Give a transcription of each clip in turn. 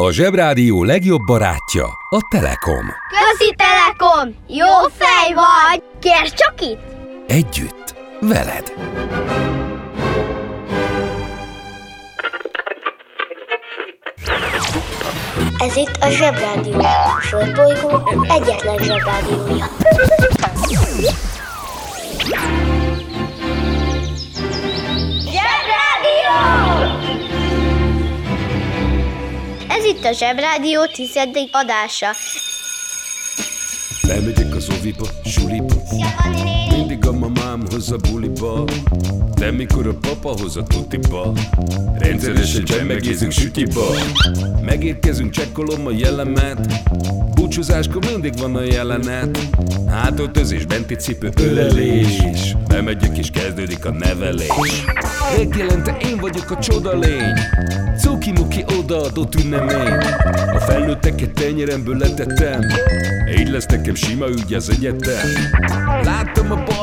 A Zsebrádió legjobb barátja a Telekom. Közi Telekom! Jó fej vagy! Kérd csak itt! Együtt, veled. Ez itt a Zsebrádió. A Földbolygó egyetlen Zsebrádiója. Itt a Zsebrádió tizedik adása. Bemegyek az oviba, suliba. Mindig a mamám hoz a buliba. De mikor a papa hoz a tutiba Rendszeresen csemmegézünk sütiba. Megérkezünk, csekkolom a jellemet. Búcsúzáskor mindig van a jelenet. Hátöltözés, benti cipő, ölelés Bemegyek és kezdődik a nevelés. Megjelente én vagyok a csoda lény. Cuki-muki odaadott ünnemény. A felnőtteket tenyeremből letettem. Így lesz nekem sima ügy az egyetem. Láttam a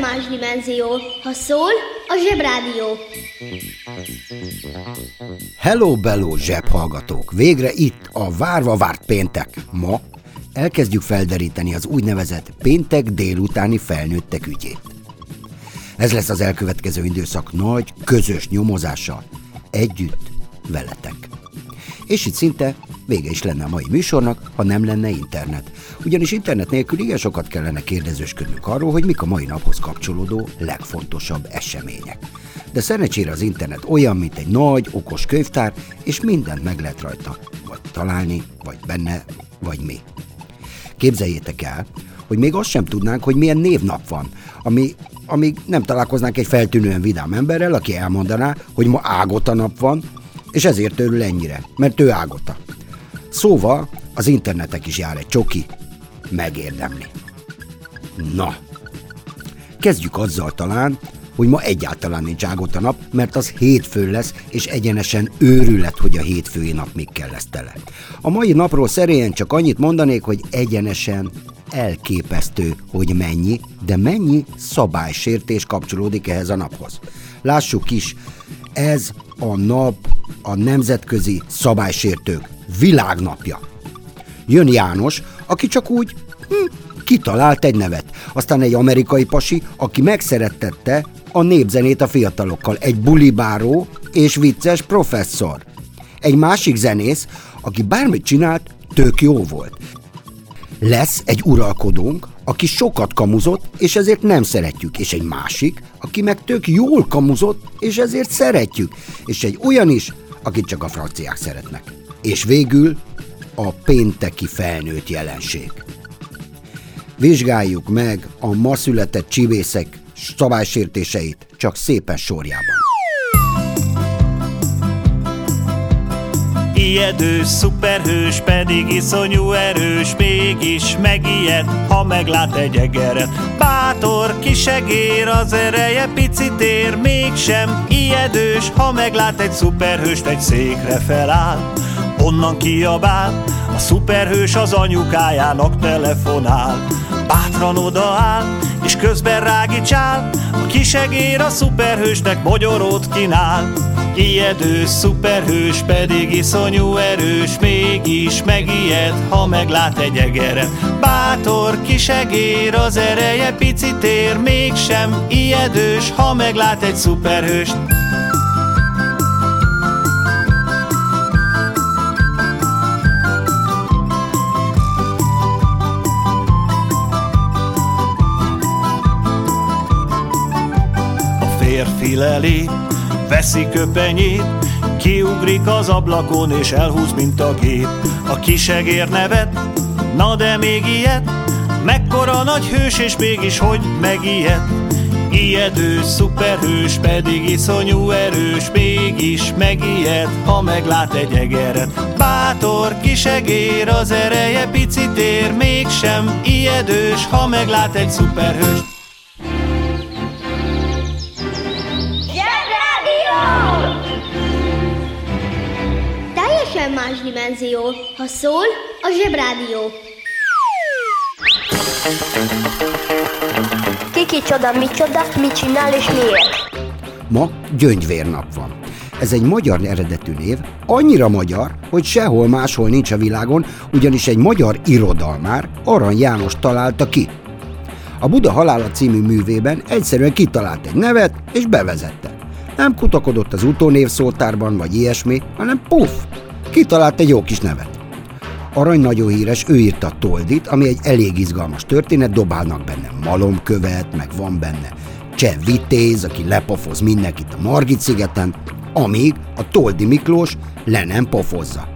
más dimenzió. Ha szól, a Zsebrádió. Hello, bello, zsebhallgatók! Végre itt a várva várt péntek. Ma elkezdjük felderíteni az úgynevezett péntek délutáni felnőttek ügyét. Ez lesz az elkövetkező időszak nagy, közös nyomozása. Együtt, veletek. És itt szinte vége is lenne a mai műsornak, ha nem lenne internet. Ugyanis internet nélkül igen sokat kellene kérdezősködnünk arról, hogy mik a mai naphoz kapcsolódó legfontosabb események. De szerencsére az internet olyan, mint egy nagy, okos könyvtár, és mindent meg lehet rajta vagy találni, vagy benne, vagy mi. Képzeljétek el, hogy még azt sem tudnánk, hogy milyen névnap van, ami, amíg nem találkoznánk egy feltűnően vidám emberrel, aki elmondaná, hogy ma Ágota nap van, és ezért örül ennyire, mert ő Ágota. Szóval az internetek is jár egy csoki, megérdemli. Na, kezdjük azzal talán, hogy ma egyáltalán nincs Ágota nap, mert az hétfő lesz, és egyenesen őrület, hogy a hétfői nap mikkel lesz tele. A mai napról szerényen csak annyit mondanék, hogy egyenesen elképesztő, hogy mennyi, de mennyi szabálysértés kapcsolódik ehhez a naphoz. Lássuk is, ez a nap a nemzetközi szabálysértők világnapja. Jön János, aki csak úgy hm, kitalált egy nevet. Aztán egy amerikai pasi, aki megszerettette a népzenét a fiatalokkal. Egy bulibáró és vicces professzor. Egy másik zenész, aki bármit csinált, tök jó volt. Lesz egy uralkodónk, aki sokat kamuzott, és ezért nem szeretjük. És egy másik, aki meg tök jól kamuzott, és ezért szeretjük. És egy olyan is, akit csak a franciák szeretnek. És végül a pénteki felnőtt jelenség. Vizsgáljuk meg a ma született csivészek szabálysértéseit csak szépen sorjában. Ijedős, szuperhős, pedig iszonyú erős, mégis megijed, ha meglát egy egeret. Bátor, kisegér, az ereje picit ér, mégsem ijedős, ha meglát egy szuperhőst, egy székre feláll. Onnan kiabál, a szuperhős az anyukájának telefonál. Bátran odaáll, és közben rágicsál, a kisegér a szuperhősnek mogyorót kínál. Ijedő szuperhős pedig iszonyú erős Mégis megijed, ha meglát egy egeret. Bátor kisegér, az ereje picit ér Mégsem ijedős, ha meglát egy szuperhőst. A férfi lelép veszi köpenyét, kiugrik az ablakon és elhúz, mint a gép. A kisegér nevet, na de még ilyet, mekkora nagy hős és mégis hogy megijed. Ijedő, szuperhős, pedig iszonyú erős, mégis megijed, ha meglát egy egeret. Bátor kisegér, az ereje picit ér, mégsem ijedős, ha meglát egy szuperhős. Dimenzió. Ha szól, a zsebrádió. Kiki csoda, mi csoda, mit csinál és miért? Ma gyöngyvérnap van. Ez egy magyar eredetű név, annyira magyar, hogy sehol máshol nincs a világon, ugyanis egy magyar irodalmár, Arany János találta ki. A Buda halála című művében egyszerűen kitalált egy nevet és bevezette. Nem kutakodott az utónévszótárban vagy ilyesmi, hanem puff, kitalált egy jó kis nevet. Arany nagyon híres, ő írta Toldit, ami egy elég izgalmas történet, dobálnak benne malomkövet, meg van benne cseh vitéz, aki lepofoz mindenkit a Margit szigeten, amíg a Toldi Miklós le nem pofozza.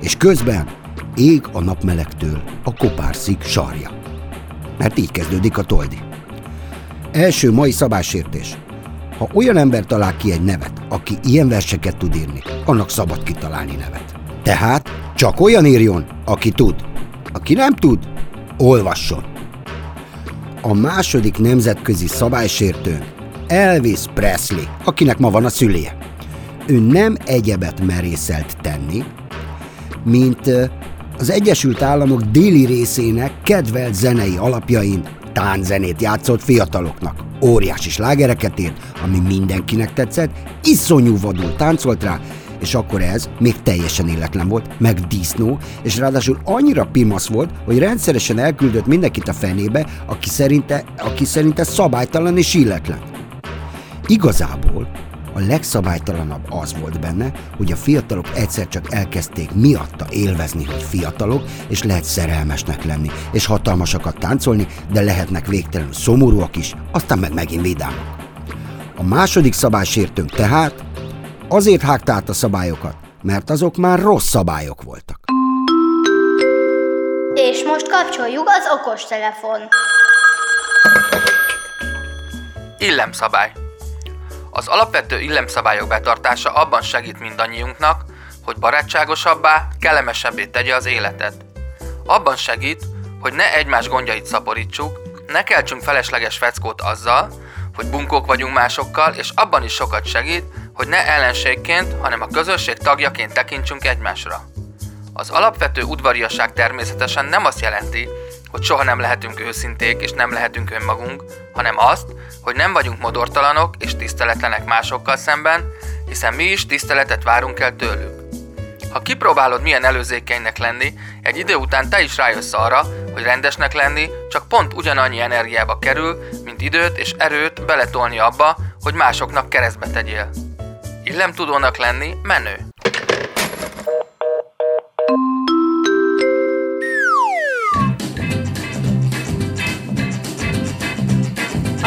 És közben ég a napmelegtől a kopárszik sarja. Mert így kezdődik a Toldi. Első mai szabásértés. Ha olyan ember talál ki egy nevet, aki ilyen verseket tud írni, annak szabad kitalálni nevet. Tehát csak olyan írjon, aki tud. Aki nem tud, olvasson. A második nemzetközi szabálysértőnk Elvis Presley, akinek ma van a szüléje. Ő nem egyebet merészelt tenni, mint az Egyesült Államok déli részének kedvelt zenei alapjain tánzenét játszott fiataloknak. Óriási slágereket írt, ami mindenkinek tetszett, iszonyú vadul táncolt rá, és akkor ez még teljesen illetlen volt, meg disznó, és ráadásul annyira pimasz volt, hogy rendszeresen elküldött mindenkit a fenébe, aki szerinte, aki szerinte szabálytalan és illetlen. Igazából a legszabálytalanabb az volt benne, hogy a fiatalok egyszer csak elkezdték miatta élvezni, hogy fiatalok, és lehet szerelmesnek lenni, és hatalmasakat táncolni, de lehetnek végtelenül szomorúak is, aztán meg megint vidámak. A második szabálysértőnk tehát azért hágta át a szabályokat, mert azok már rossz szabályok voltak. És most kapcsoljuk az okos telefon. Illemszabály. Az alapvető illemszabályok betartása abban segít mindannyiunknak, hogy barátságosabbá, kellemesebbé tegye az életet. Abban segít, hogy ne egymás gondjait szaporítsuk, ne keltsünk felesleges feckót azzal, hogy bunkók vagyunk másokkal, és abban is sokat segít, hogy ne ellenségként, hanem a közösség tagjaként tekintsünk egymásra. Az alapvető udvariasság természetesen nem azt jelenti, hogy soha nem lehetünk őszinték és nem lehetünk önmagunk, hanem azt, hogy nem vagyunk modortalanok és tiszteletlenek másokkal szemben, hiszen mi is tiszteletet várunk el tőlük. Ha kipróbálod milyen előzékenynek lenni, egy idő után te is rájössz arra, hogy rendesnek lenni csak pont ugyanannyi energiába kerül, mint időt és erőt beletolni abba, hogy másoknak keresztbe tegyél. Illemtudónak lenni menő.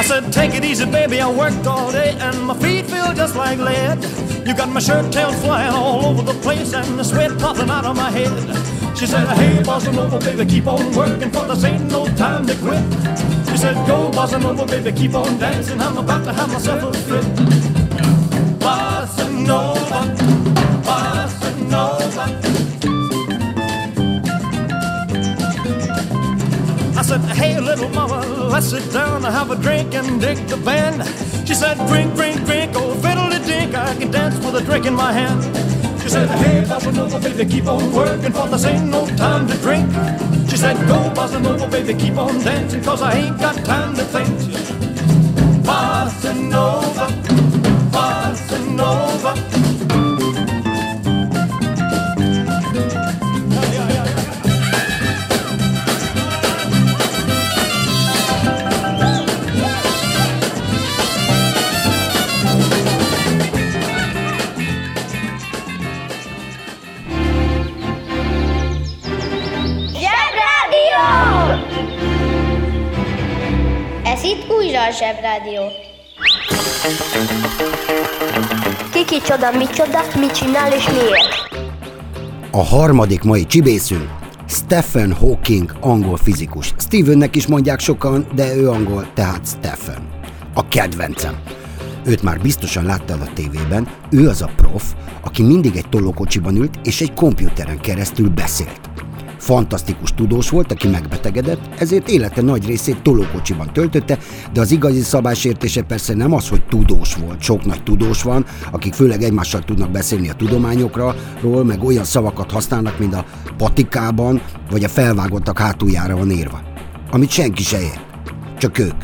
I said, take it easy, baby. I worked all day and my feet feel just like lead. You got my shirt tails flying all over the place and the sweat popping out of my head. She said, hey, bossa nova, baby, keep on working for this ain't no time to quit. She said, go, bossa nova, baby, keep on dancing. I'm about to have myself a fit. Bossa nova, bossa nova. Said, hey, little mama, let's sit down and have a drink and dig the band. She said, drink, drink, drink, oh, fiddly dink, I can dance with a drink in my hand. She said, hey, bossa nova, baby, keep on working, for this ain't no time to drink. She said, go, bossa nova, baby, keep on dancing, cause I ain't got time to think. Bossa nova, bossa nova. Zsebrádió. Kiki csoda, micsoda, mit csinál és miért? A harmadik mai csibészünk Stephen Hawking, angol fizikus. Stevennek is mondják sokan, de ő angol, tehát Stephen. A kedvencem. Őt már biztosan láttad a tévében, ő az a prof, aki mindig egy tolókocsiban ült és egy komputeren keresztül beszélt. Fantasztikus tudós volt, aki megbetegedett, ezért élete nagy részét tolókocsiban töltötte, de az igazi szabásértése persze nem az, hogy tudós volt. Sok nagy tudós van, akik főleg egymással tudnak beszélni a tudományokról, meg olyan szavakat használnak, mint a patikában, vagy a felvágottak hátuljára van írva. Amit senki se ért. Csak ők.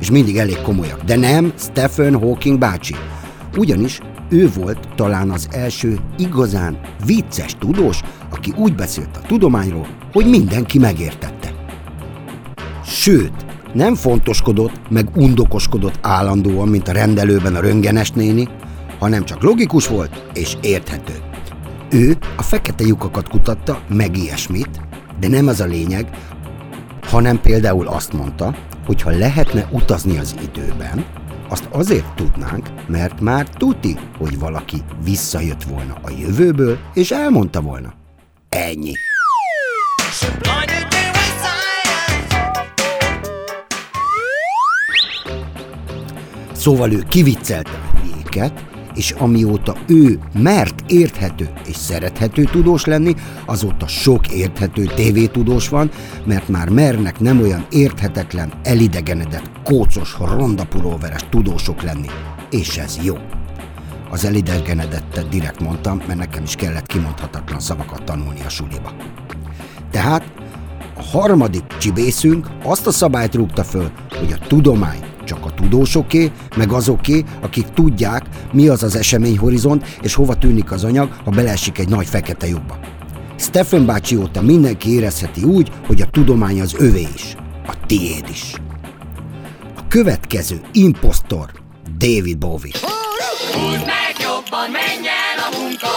És mindig elég komolyak. De nem Stephen Hawking bácsi. Ugyanis ő volt talán az első igazán vicces tudós, aki úgy beszélt a tudományról, hogy mindenki megértette. Sőt, nem fontoskodott, meg undokoskodott állandóan, mint a rendelőben a röngenes néni, hanem csak logikus volt és érthető. Ő a fekete lyukakat kutatta, meg ilyesmit, de nem az a lényeg, hanem például azt mondta, hogy ha lehetne utazni az időben, azt azért tudnánk, mert már tuti, hogy valaki visszajött volna a jövőből, és elmondta volna. Ennyi. Szóval ő kiviccelte a hülyéket, és amióta ő mert érthető és szerethető tudós lenni, azóta sok érthető tévétudós van, mert már mernek nem olyan érthetetlen, elidegenedett, kócos, rondapulóveres tudósok lenni. És ez jó. Az elidegenedettet direkt mondtam, mert nekem is kellett kimondhatatlan szavakat tanulni a suliba. Tehát a harmadik csibészünk azt a szabályt rúgta föl, hogy a tudomány csak a tudósoké, meg azoké, akik tudják, mi az az eseményhorizont, és hova tűnik az anyag, ha beleesik egy nagy fekete lyukba. Stephen bácsi óta mindenki érezheti úgy, hogy a tudomány az övé is, a tiéd is. A következő impostor David Bowie. Húzd meg jobban, menj el a munka,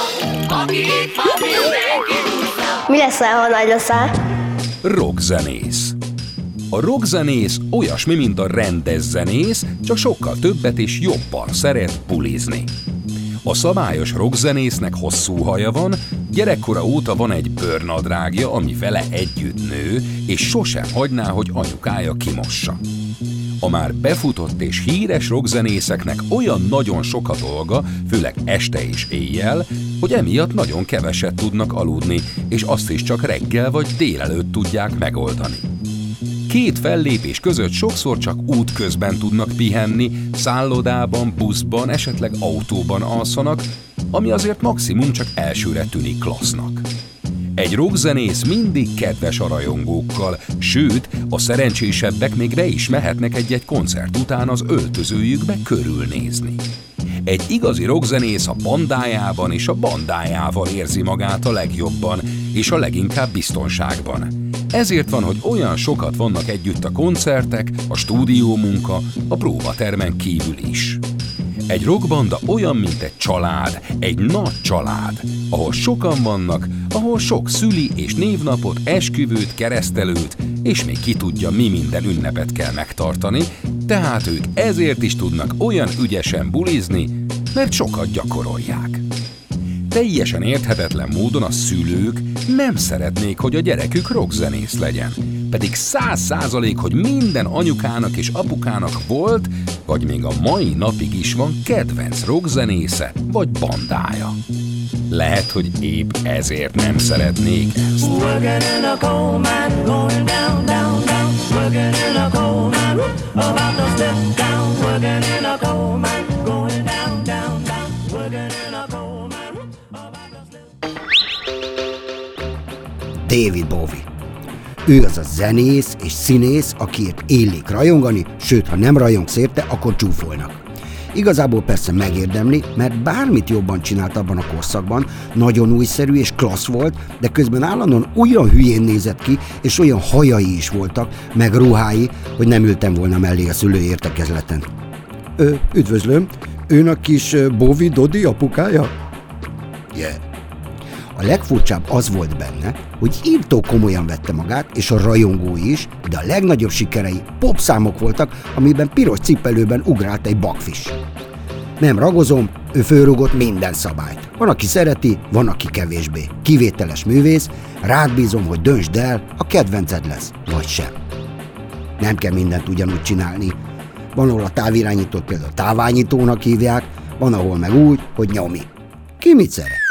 aki itt van, mindenki Mi lesz, ha nagy leszel? Rockzenész. A rockzenész olyasmi, mint a rendes zenész, csak sokkal többet és jobban szeret pulizni. A szabályos rockzenésznek hosszú haja van, gyerekkora óta van egy bőrnadrágja, ami vele együtt nő, és sosem hagyná, hogy anyukája kimossa. A már befutott és híres rockzenészeknek olyan nagyon sok a dolga, főleg este és éjjel, hogy emiatt nagyon keveset tudnak aludni, és azt is csak reggel vagy délelőtt tudják megoldani. Két fellépés között sokszor csak útközben tudnak pihenni, szállodában, buszban, esetleg autóban alszanak, ami azért maximum csak elsőre tűnik klassznak. Egy rockzenész mindig kedves a rajongókkal, sőt, a szerencsésebbek még be is mehetnek egy-egy koncert után az öltözőjükbe körülnézni. Egy igazi rockzenész a bandájában és a bandájával érzi magát a legjobban, és a leginkább biztonságban. Ezért van, hogy olyan sokat vannak együtt a koncertek, a stúdiómunka, a próbatermen kívül is. Egy rockbanda olyan, mint egy család, egy nagy család, ahol sokan vannak, ahol sok szüli és névnapot, esküvőt, keresztelőt, és még ki tudja, mi minden ünnepet kell megtartani, tehát ők ezért is tudnak olyan ügyesen bulizni, mert sokat gyakorolják. Teljesen érthetetlen módon a szülők nem szeretnék, hogy a gyerekük rockzenész legyen. Pedig száz százalék, hogy minden anyukának és apukának volt, vagy még a mai napig is van kedvenc rockzenésze vagy bandája. Lehet, hogy épp ezért nem szeretnék ezt. David Bowie. Ő az a zenész és színész, akiért élik rajongani, sőt, ha nem rajong szérte, akkor csúfolnak. Igazából persze megérdemli, mert bármit jobban csinált abban a korszakban, nagyon újszerű és klassz volt, de közben állandóan olyan hülyén nézett ki, és olyan hajai is voltak, meg ruhái, hogy nem ültem volna mellé a szülő értekezleten. Ö, üdvözlöm, ön a kis Bovi Dodi apukája? Yeah. A legfurcsább az volt benne, hogy írtó komolyan vette magát, és a rajongói is, de a legnagyobb sikerei popszámok voltak, amiben piros cipelőben ugrált egy bakfis. Nem ragozom, ő fölrugott minden szabályt. Van, aki szereti, van, aki kevésbé. Kivételes művész, rád bízom, hogy döntsd el, a kedvenced lesz, vagy sem. Nem kell mindent ugyanúgy csinálni. Van, ahol a távirányítót például táványítónak hívják, van, ahol meg úgy, hogy nyomi. Ki mit szeret?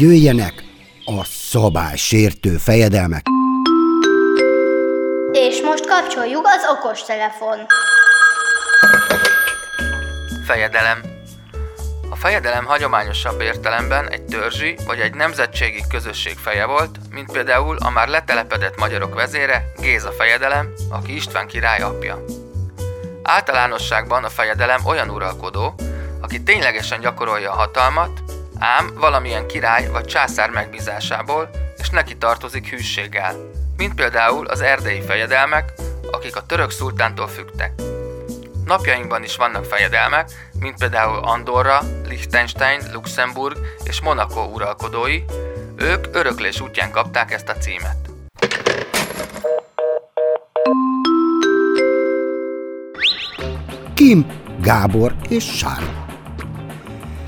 Jöjjenek a szabálysértő fejedelmek. És most kapcsoljuk az okostelefon. Fejedelem. A fejedelem hagyományosabb értelemben egy törzsi vagy egy nemzetségi közösség feje volt, mint például a már letelepedett magyarok vezére, Géza fejedelem, aki István király apja. Általánosságban a fejedelem olyan uralkodó, aki ténylegesen gyakorolja a hatalmat, ám valamilyen király vagy császár megbízásából, és neki tartozik hűséggel, mint például az erdei fejedelmek, akik a török szultántól fügtek. Napjainkban is vannak fejedelmek, mint például Andorra, Liechtenstein, Luxemburg és Monaco uralkodói, ők öröklés útján kapták ezt a címet. Kim, Gábor és Sárga.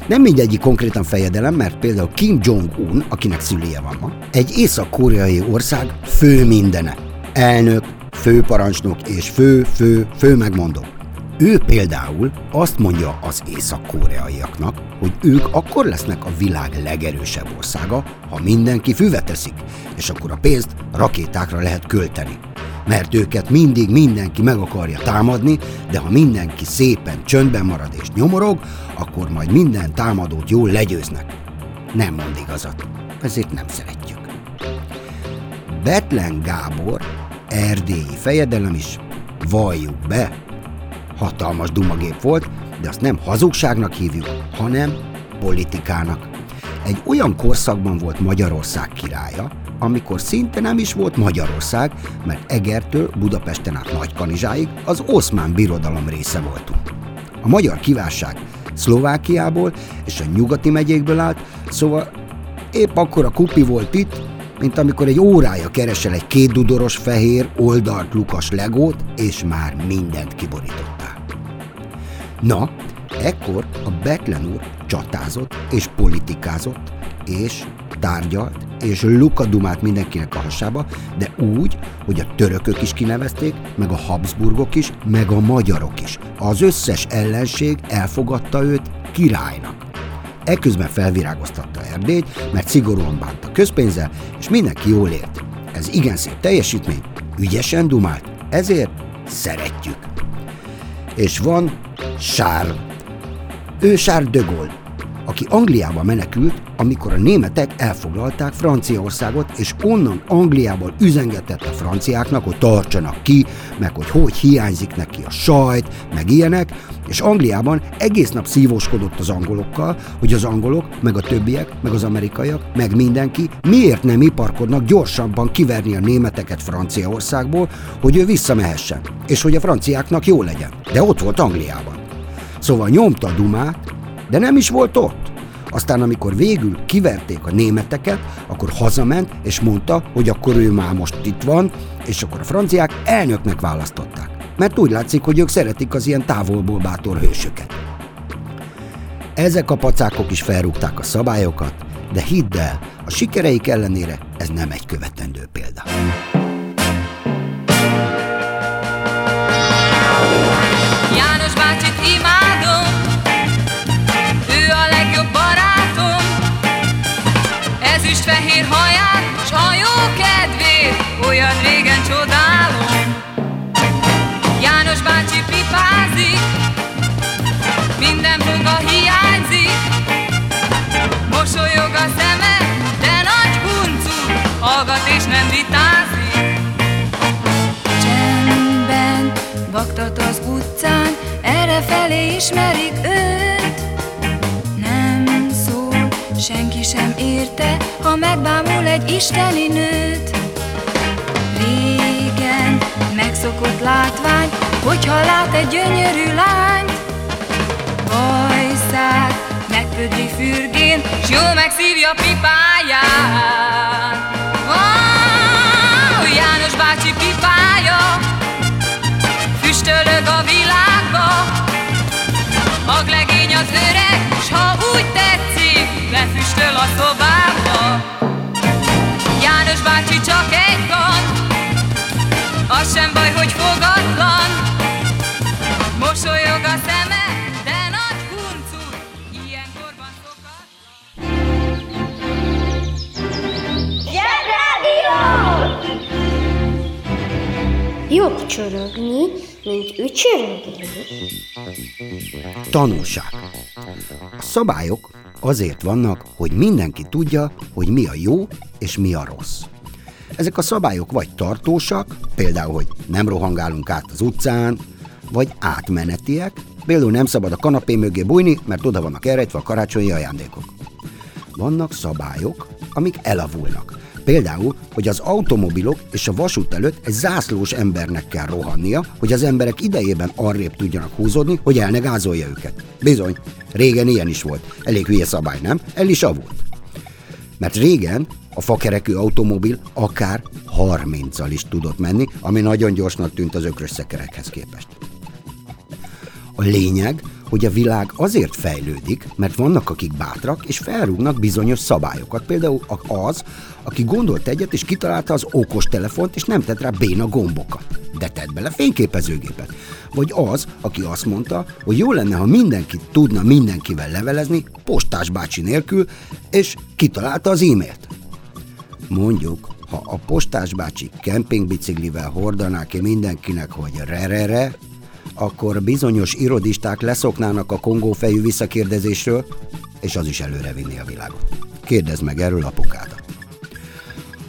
Nem mindegyik konkrétan fejedelem, mert például Kim Jong-un, akinek szüléje van ma, egy észak-koreai ország fő mindene. Elnök, főparancsnok és fő, fő, fő megmondó. Ő például azt mondja az észak-koreaiaknak, hogy ők akkor lesznek a világ legerősebb országa, ha mindenki füvet teszik, és akkor a pénzt rakétákra lehet költeni mert őket mindig mindenki meg akarja támadni, de ha mindenki szépen csöndben marad és nyomorog, akkor majd minden támadót jól legyőznek. Nem mond igazat, ezért nem szeretjük. Betlen Gábor, erdélyi fejedelem is, valljuk be, hatalmas dumagép volt, de azt nem hazugságnak hívjuk, hanem politikának. Egy olyan korszakban volt Magyarország királya, amikor szinte nem is volt Magyarország, mert Egertől Budapesten át Nagykanizsáig az oszmán birodalom része voltunk. A magyar kiválság Szlovákiából és a nyugati megyékből állt, szóval épp akkor a kupi volt itt, mint amikor egy órája keresel egy kétdudoros fehér oldalt lukas legót, és már mindent kiborítottál. Na, ekkor a Betlen úr csatázott és politikázott, és tárgyalt, és Dumát mindenkinek a hasába, de úgy, hogy a törökök is kinevezték, meg a Habsburgok is, meg a magyarok is. Az összes ellenség elfogadta őt királynak. Ekközben felvirágoztatta Erdélyt, mert szigorúan bánta közpénzzel, és mindenki jól élt. Ez igen szép teljesítmény, ügyesen dumált, ezért szeretjük. És van Charles. Ő Charles de Gaulle, aki Angliába menekült, amikor a németek elfoglalták Franciaországot, és onnan Angliából üzengetett a franciáknak, hogy tartsanak ki, meg hogy hogy hiányzik neki a sajt, meg ilyenek, és Angliában egész nap szívóskodott az angolokkal, hogy az angolok, meg a többiek, meg az amerikaiak, meg mindenki miért nem iparkodnak gyorsabban kiverni a németeket Franciaországból, hogy ő visszamehessen, és hogy a franciáknak jó legyen. De ott volt Angliában. Szóval nyomta a dumát, de nem is volt ott. Aztán, amikor végül kiverték a németeket, akkor hazament, és mondta, hogy akkor ő már most itt van, és akkor a franciák elnöknek választották. Mert úgy látszik, hogy ők szeretik az ilyen távolból bátor hősöket. Ezek a pacákok is felrúgták a szabályokat, de hidd el, a sikereik ellenére ez nem egy követendő példa. Fehér haját, s a jó kedvét, olyan régen csodálom. János bácsi pipázik, minden foga hiányzik. Mosolyog a szeme, de nagy huncu, hallgat és nem vitázik. Csendben vaktat az utcán, erre felé ismerik őt. Érte, ha megbámul egy isteni nőt. Régen megszokott látvány, hogyha lát egy gyönyörű lányt. Bajszák, megpödri fürgén, s jól megszívja pipáját. Ó, János bácsi pipája, a világba. Maglegény az öreg, s ha úgy tetszik, lefüstöl a szobába. János bácsi csak egy van, az sem baj, hogy fogatlan. Mosolyog a szeme, de nagy huncu, ilyenkorban szokatlan. Jobb csorogni, mint ücsörögni. Tanulság. A szabályok azért vannak, hogy mindenki tudja, hogy mi a jó és mi a rossz. Ezek a szabályok vagy tartósak, például, hogy nem rohangálunk át az utcán, vagy átmenetiek, például nem szabad a kanapé mögé bújni, mert oda vannak elrejtve a karácsonyi ajándékok. Vannak szabályok, amik elavulnak. Például, hogy az automobilok és a vasút előtt egy zászlós embernek kell rohannia, hogy az emberek idejében arrébb tudjanak húzódni, hogy el ne gázolja őket. Bizony, régen ilyen is volt. Elég hülye szabály, nem? El is avult. Mert régen a fakerekű automobil akár 30-al is tudott menni, ami nagyon gyorsnak tűnt az ökrös szekerekhez képest. A lényeg, hogy a világ azért fejlődik, mert vannak, akik bátrak, és felrúgnak bizonyos szabályokat. Például az, aki gondolt egyet, és kitalálta az okos telefont, és nem tett rá béna gombokat. De tett bele fényképezőgépet. Vagy az, aki azt mondta, hogy jó lenne, ha mindenki tudna mindenkivel levelezni, postás bácsi nélkül, és kitalálta az e-mailt. Mondjuk, ha a postás bácsi kempingbiciklivel hordaná ki mindenkinek, hogy re-re-re, akkor bizonyos irodisták leszoknának a kongófejű visszakérdezésről, és az is előre vinni a világot. Kérdezd meg erről apukádat.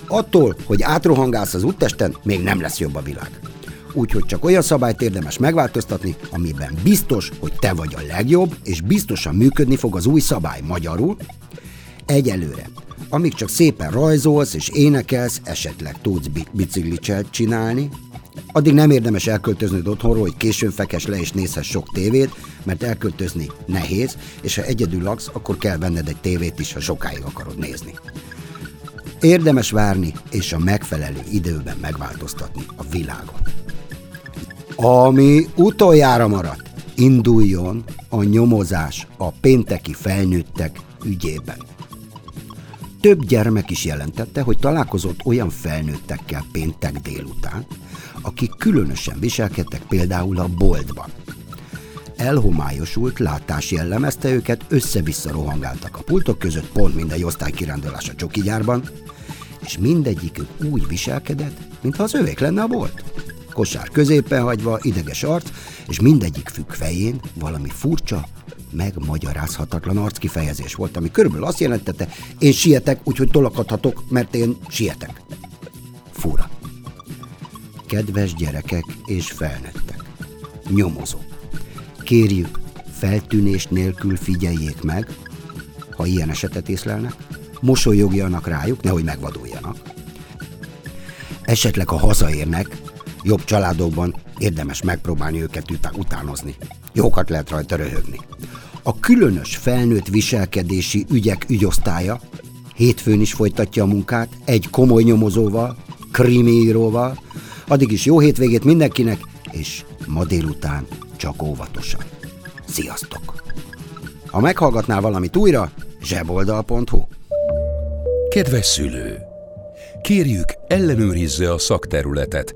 Attól, hogy átrohangálsz az úttesten, még nem lesz jobb a világ. Úgyhogy csak olyan szabályt érdemes megváltoztatni, amiben biztos, hogy te vagy a legjobb, és biztosan működni fog az új szabály magyarul. Egyelőre, amíg csak szépen rajzolsz és énekelsz, esetleg tudsz bi- biciklicselt csinálni, addig nem érdemes elköltöznöd otthonról, hogy későn fekes le és nézhess sok tévét, mert elköltözni nehéz, és ha egyedül laksz, akkor kell venned egy tévét is, ha sokáig akarod nézni. Érdemes várni és a megfelelő időben megváltoztatni a világot. Ami utoljára maradt, induljon a nyomozás a pénteki felnőttek ügyében. Több gyermek is jelentette, hogy találkozott olyan felnőttekkel péntek délután, akik különösen viselkedtek például a boltban. Elhomályosult látás jellemezte őket, össze-vissza rohangáltak a pultok között, pont mint egy osztálykirándulás a csokigyárban, és mindegyikük úgy viselkedett, mintha az övék lenne a bolt. Kosár középen hagyva, ideges arc, és mindegyik függ fején valami furcsa, megmagyarázhatatlan arckifejezés volt, ami körülbelül azt jelentette, én sietek, úgyhogy tolakadhatok, mert én sietek. Fura. Kedves gyerekek és felnőttek. Nyomozó. Kérjük, feltűnés nélkül figyeljék meg, ha ilyen esetet észlelnek, mosolyogjanak rájuk, nehogy megvaduljanak. Esetleg, ha hazaérnek, jobb családokban érdemes megpróbálni őket utá- utánozni. Jókat lehet rajta röhögni. A különös felnőtt viselkedési ügyek ügyosztálya hétfőn is folytatja a munkát, egy komoly nyomozóval, krimiíróval. Addig is jó hétvégét mindenkinek, és ma délután csak óvatosan. Sziasztok! Ha meghallgatnál valamit újra, zseboldal.hu Kedves szülő! Kérjük, ellenőrizze a szakterületet,